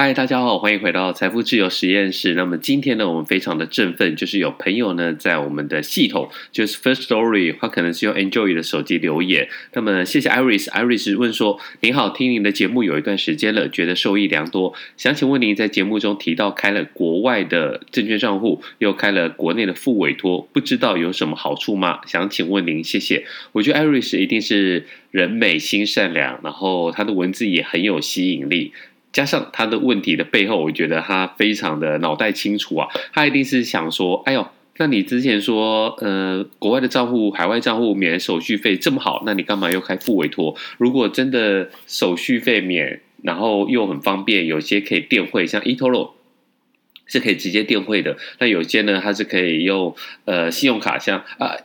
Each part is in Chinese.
嗨，大家好，欢迎回到财富自由实验室。那么今天呢，我们非常的振奋，就是有朋友呢在我们的系统，就是 First Story，他可能是用 Enjoy 的手机留言。那么谢谢 Iris，Iris 问说：您好，听您的节目有一段时间了，觉得受益良多，想请问您在节目中提到开了国外的证券账户，又开了国内的副委托，不知道有什么好处吗？想请问您，谢谢。我觉得 Iris 一定是人美心善良，然后他的文字也很有吸引力。加上他的问题的背后，我觉得他非常的脑袋清楚啊，他一定是想说，哎呦，那你之前说，呃，国外的账户、海外账户免手续费这么好，那你干嘛又开副委托？如果真的手续费免，然后又很方便，有些可以电汇，像 eToro 是可以直接电汇的，那有些呢，它是可以用呃信用卡，像啊。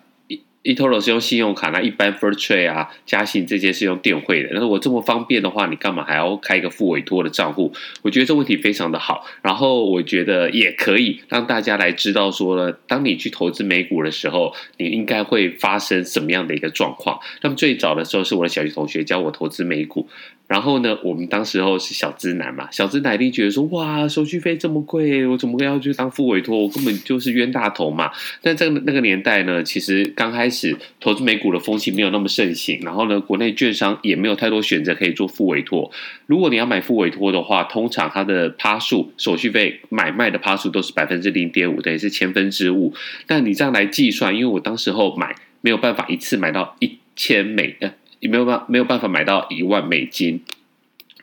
eToro 是用信用卡，那一般 fortray 啊、嘉信这些是用电汇的。那如果这么方便的话，你干嘛还要开一个副委托的账户？我觉得这问题非常的好。然后我觉得也可以让大家来知道说呢，当你去投资美股的时候，你应该会发生什么样的一个状况。那么最早的时候是我的小学同学教我投资美股。然后呢，我们当时候是小资男嘛，小资男一定觉得说，哇，手续费这么贵，我怎么要去当复委托？我根本就是冤大头嘛。但在那个年代呢，其实刚开始投资美股的风气没有那么盛行，然后呢，国内券商也没有太多选择可以做复委托。如果你要买复委托的话，通常它的趴数，手续费买卖的趴数都是百分之零点五，等于是千分之五。但你这样来计算，因为我当时候买没有办法一次买到一千美呃。也没有办没有办法买到一万美金，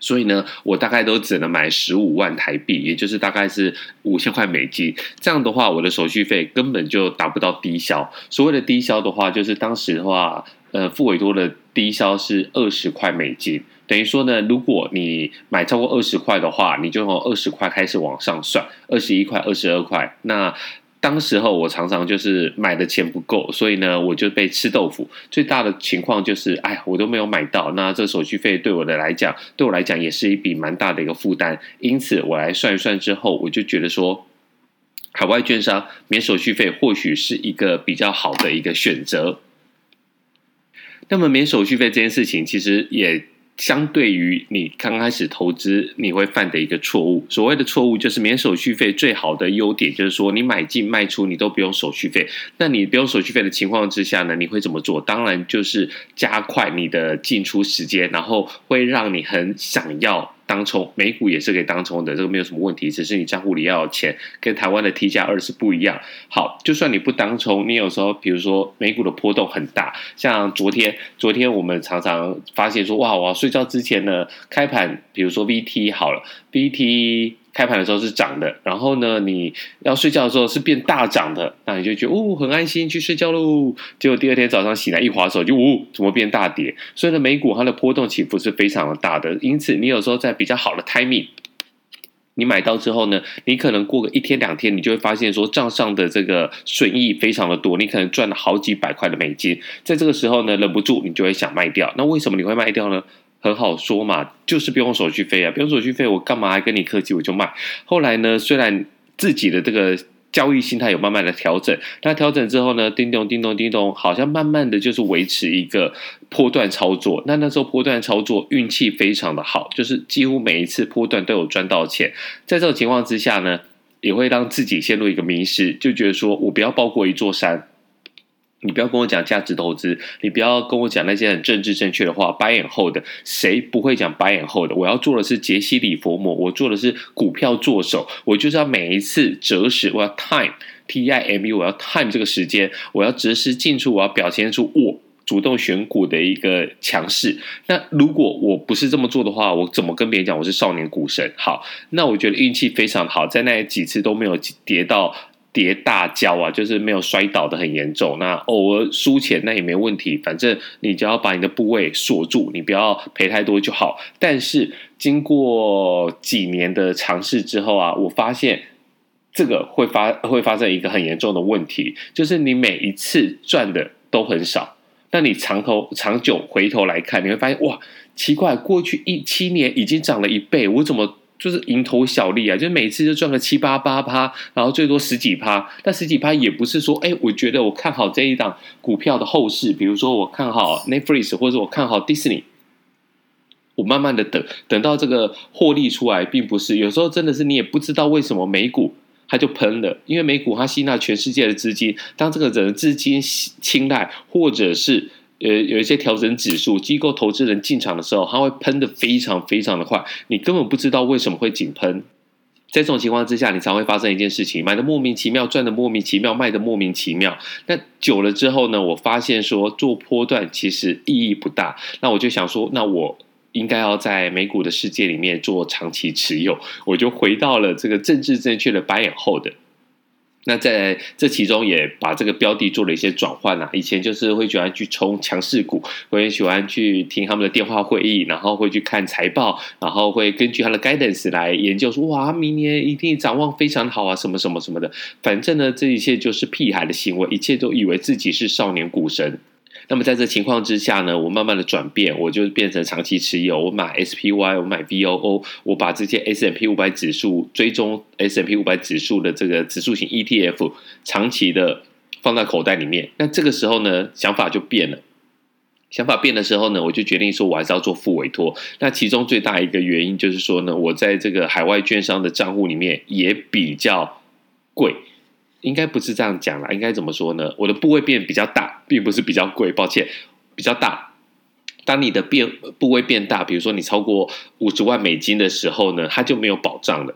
所以呢，我大概都只能买十五万台币，也就是大概是五千块美金。这样的话，我的手续费根本就达不到低消。所谓的低消的话，就是当时的话，呃，付委托的低消是二十块美金，等于说呢，如果你买超过二十块的话，你就从二十块开始往上算，二十一块、二十二块，那。当时候我常常就是买的钱不够，所以呢，我就被吃豆腐。最大的情况就是，哎，我都没有买到，那这手续费对我的来讲，对我来讲也是一笔蛮大的一个负担。因此，我来算一算之后，我就觉得说，海外券商免手续费或许是一个比较好的一个选择。那么，免手续费这件事情，其实也。相对于你刚开始投资，你会犯的一个错误。所谓的错误就是免手续费最好的优点就是说，你买进卖出你都不用手续费。那你不用手续费的情况之下呢，你会怎么做？当然就是加快你的进出时间，然后会让你很想要。当冲美股也是可以当冲的，这个没有什么问题，只是你账户里要有钱，跟台湾的 T 加二是不一样。好，就算你不当冲，你有时候比如说美股的波动很大，像昨天，昨天我们常常发现说，哇，我要睡觉之前呢，开盘，比如说 VT 好了，VT。开盘的时候是涨的，然后呢，你要睡觉的时候是变大涨的，那你就觉得哦，很安心去睡觉喽。结果第二天早上醒来一划手就哦，怎么变大跌？所以呢，美股它的波动起伏是非常的大的。因此，你有时候在比较好的 timing，你买到之后呢，你可能过个一天两天，你就会发现说账上的这个损益非常的多，你可能赚了好几百块的美金。在这个时候呢，忍不住你就会想卖掉。那为什么你会卖掉呢？很好说嘛，就是不用手续费啊，不用手续费，我干嘛还跟你客气？我就卖。后来呢，虽然自己的这个交易心态有慢慢的调整，那调整之后呢，叮咚叮咚叮咚，好像慢慢的就是维持一个波段操作。那那时候波段操作运气非常的好，就是几乎每一次波段都有赚到钱。在这种情况之下呢，也会让自己陷入一个迷失，就觉得说我不要包过一座山。你不要跟我讲价值投资，你不要跟我讲那些很政治正确的话。Buy and hold，谁不会讲 Buy and hold？我要做的是杰西·里佛摩，我做的是股票作手，我就是要每一次择时，我要 time，T-I-M-E，我要 time 这个时间，我要择时进出，我要表现出我主动选股的一个强势。那如果我不是这么做的话，我怎么跟别人讲我是少年股神？好，那我觉得运气非常好，在那几次都没有跌到。跌大跤啊，就是没有摔倒的很严重。那偶尔输钱那也没问题，反正你只要把你的部位锁住，你不要赔太多就好。但是经过几年的尝试之后啊，我发现这个会发会发生一个很严重的问题，就是你每一次赚的都很少，那你长头长久回头来看，你会发现哇，奇怪，过去一七年已经涨了一倍，我怎么？就是蝇头小利啊，就每次就赚个七八八趴，然后最多十几趴。但十几趴也不是说，哎，我觉得我看好这一档股票的后市，比如说我看好 Netflix，或者我看好 Disney，我慢慢的等，等到这个获利出来，并不是有时候真的是你也不知道为什么美股它就喷了，因为美股它吸纳全世界的资金，当这个人资金青睐，或者是呃有一些调整指数，机构投资人进场的时候，它会喷得非常非常的快，你根本不知道为什么会井喷。在这种情况之下，你才会发生一件事情：买的莫名其妙，赚的莫名其妙，卖的莫名其妙。那久了之后呢？我发现说做波段其实意义不大。那我就想说，那我。应该要在美股的世界里面做长期持有，我就回到了这个政治正确的白眼后的。那在这其中也把这个标的做了一些转换啊。以前就是会喜欢去冲强势股，我也喜欢去听他们的电话会议，然后会去看财报，然后会根据他的 guidance 来研究说，哇，明年一定展望非常好啊，什么什么什么的。反正呢，这一切就是屁孩的行为，一切都以为自己是少年股神。那么在这情况之下呢，我慢慢的转变，我就变成长期持有。我买 SPY，我买 VOO，我把这些 S&P 五百指数追踪 S&P 五百指数的这个指数型 ETF 长期的放在口袋里面。那这个时候呢，想法就变了。想法变的时候呢，我就决定说，我还是要做副委托。那其中最大一个原因就是说呢，我在这个海外券商的账户里面也比较贵。应该不是这样讲啦，应该怎么说呢？我的部位变比较大，并不是比较贵，抱歉，比较大。当你的变部位变大，比如说你超过五十万美金的时候呢，它就没有保障了。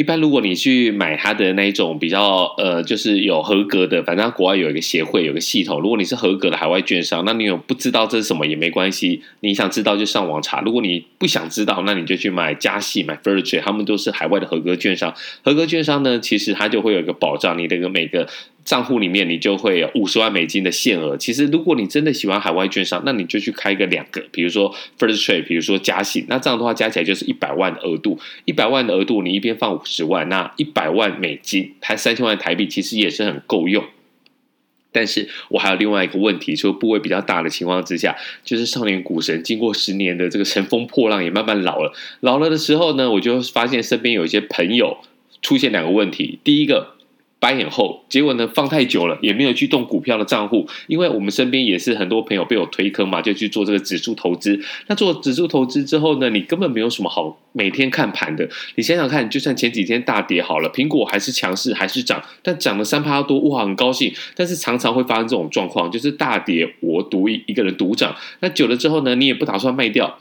一般如果你去买它的那一种比较呃，就是有合格的，反正国外有一个协会，有个系统。如果你是合格的海外券商，那你有不知道这是什么也没关系。你想知道就上网查。如果你不想知道，那你就去买加系、买 Fairtrade，他们都是海外的合格券商。合格券商呢，其实它就会有一个保障，你的个每个。账户里面你就会有五十万美金的限额。其实如果你真的喜欢海外券商，那你就去开个两个，比如说 First Trade，比如说嘉信。那这样的话加起来就是一百万的额度。一百万的额度，你一边放五十万，那一百万美金，才三千万台币，其实也是很够用。但是我还有另外一个问题，说部位比较大的情况之下，就是少年股神经过十年的这个乘风破浪，也慢慢老了。老了的时候呢，我就发现身边有一些朋友出现两个问题。第一个。白眼后，结果呢，放太久了，也没有去动股票的账户，因为我们身边也是很多朋友被我推坑嘛，就去做这个指数投资。那做指数投资之后呢，你根本没有什么好每天看盘的。你想想看，就算前几天大跌好了，苹果还是强势，还是涨，但涨了三趴多，哇，很高兴。但是常常会发生这种状况，就是大跌我独一一个人独涨，那久了之后呢，你也不打算卖掉。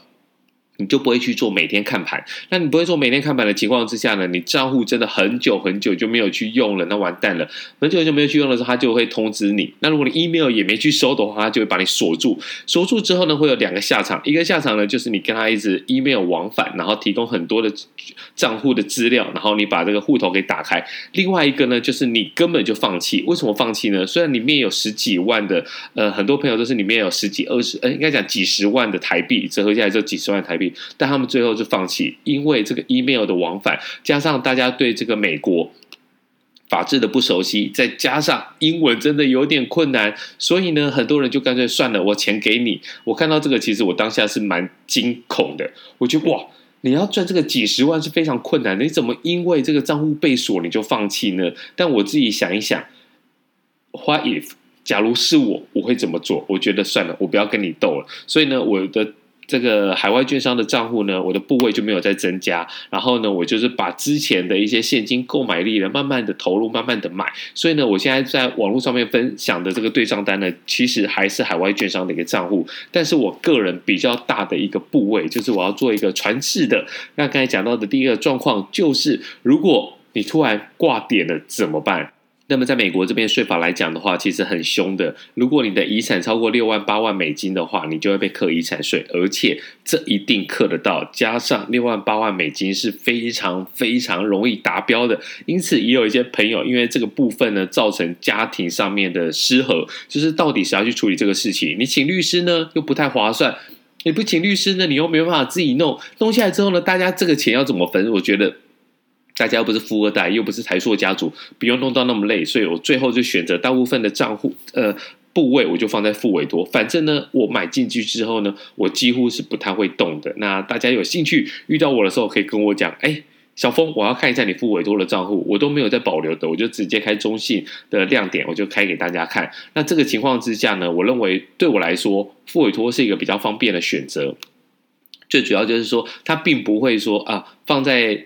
你就不会去做每天看盘，那你不会做每天看盘的情况之下呢，你账户真的很久很久就没有去用了，那完蛋了。很久就没有去用的时候，他就会通知你。那如果你 email 也没去收的话，他就会把你锁住。锁住之后呢，会有两个下场，一个下场呢就是你跟他一直 email 往返，然后提供很多的账户的资料，然后你把这个户头给打开。另外一个呢，就是你根本就放弃。为什么放弃呢？虽然里面有十几万的，呃，很多朋友都是里面有十几、二十，呃，应该讲几十万的台币，折合下来就几十万台币。但他们最后就放弃，因为这个 email 的往返，加上大家对这个美国法制的不熟悉，再加上英文真的有点困难，所以呢，很多人就干脆算了，我钱给你。我看到这个，其实我当下是蛮惊恐的。我觉得哇，你要赚这个几十万是非常困难的，你怎么因为这个账户被锁你就放弃呢？但我自己想一想，What if？假如是我，我会怎么做？我觉得算了，我不要跟你斗了。所以呢，我的。这个海外券商的账户呢，我的部位就没有再增加。然后呢，我就是把之前的一些现金购买力呢，慢慢的投入，慢慢的买。所以呢，我现在在网络上面分享的这个对账单呢，其实还是海外券商的一个账户。但是我个人比较大的一个部位，就是我要做一个传世的。那刚才讲到的第一个状况，就是如果你突然挂点了怎么办？那么，在美国这边税法来讲的话，其实很凶的。如果你的遗产超过六万八万美金的话，你就会被课遗产税，而且这一定课得到。加上六万八万美金是非常非常容易达标的，因此也有一些朋友因为这个部分呢，造成家庭上面的失和，就是到底谁要去处理这个事情？你请律师呢，又不太划算；你不请律师呢，你又没办法自己弄。弄下来之后呢，大家这个钱要怎么分？我觉得。大家又不是富二代，又不是台塑家族，不用弄到那么累，所以我最后就选择大部分的账户呃部位，我就放在复委托。反正呢，我买进去之后呢，我几乎是不太会动的。那大家有兴趣遇到我的时候，可以跟我讲，哎，小峰，我要看一下你复委托的账户，我都没有在保留的，我就直接开中信的亮点，我就开给大家看。那这个情况之下呢，我认为对我来说，复委托是一个比较方便的选择。最主要就是说，它并不会说啊，放在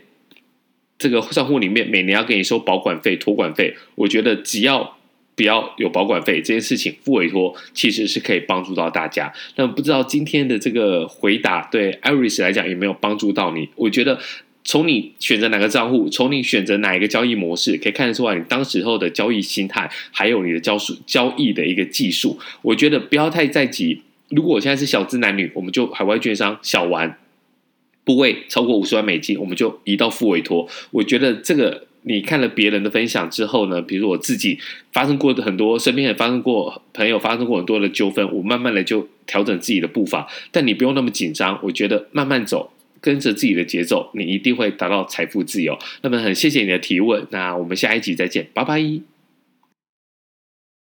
这个账户里面，每年要给你收保管费、托管费。我觉得只要不要有保管费这件事情，复委托其实是可以帮助到大家。那不知道今天的这个回答对 Iris 来讲有没有帮助到你？我觉得从你选择哪个账户，从你选择哪一个交易模式，可以看得出来你当时候的交易心态，还有你的交数交易的一个技术。我觉得不要太在急。如果我现在是小资男女，我们就海外券商小玩，部位超过五十万美金，我们就移到复委托。我觉得这个你看了别人的分享之后呢，比如我自己发生过的很多，身边也发生过朋友发生过很多的纠纷，我慢慢的就调整自己的步伐。但你不用那么紧张，我觉得慢慢走，跟着自己的节奏，你一定会达到财富自由。那么很谢谢你的提问，那我们下一集再见，拜拜。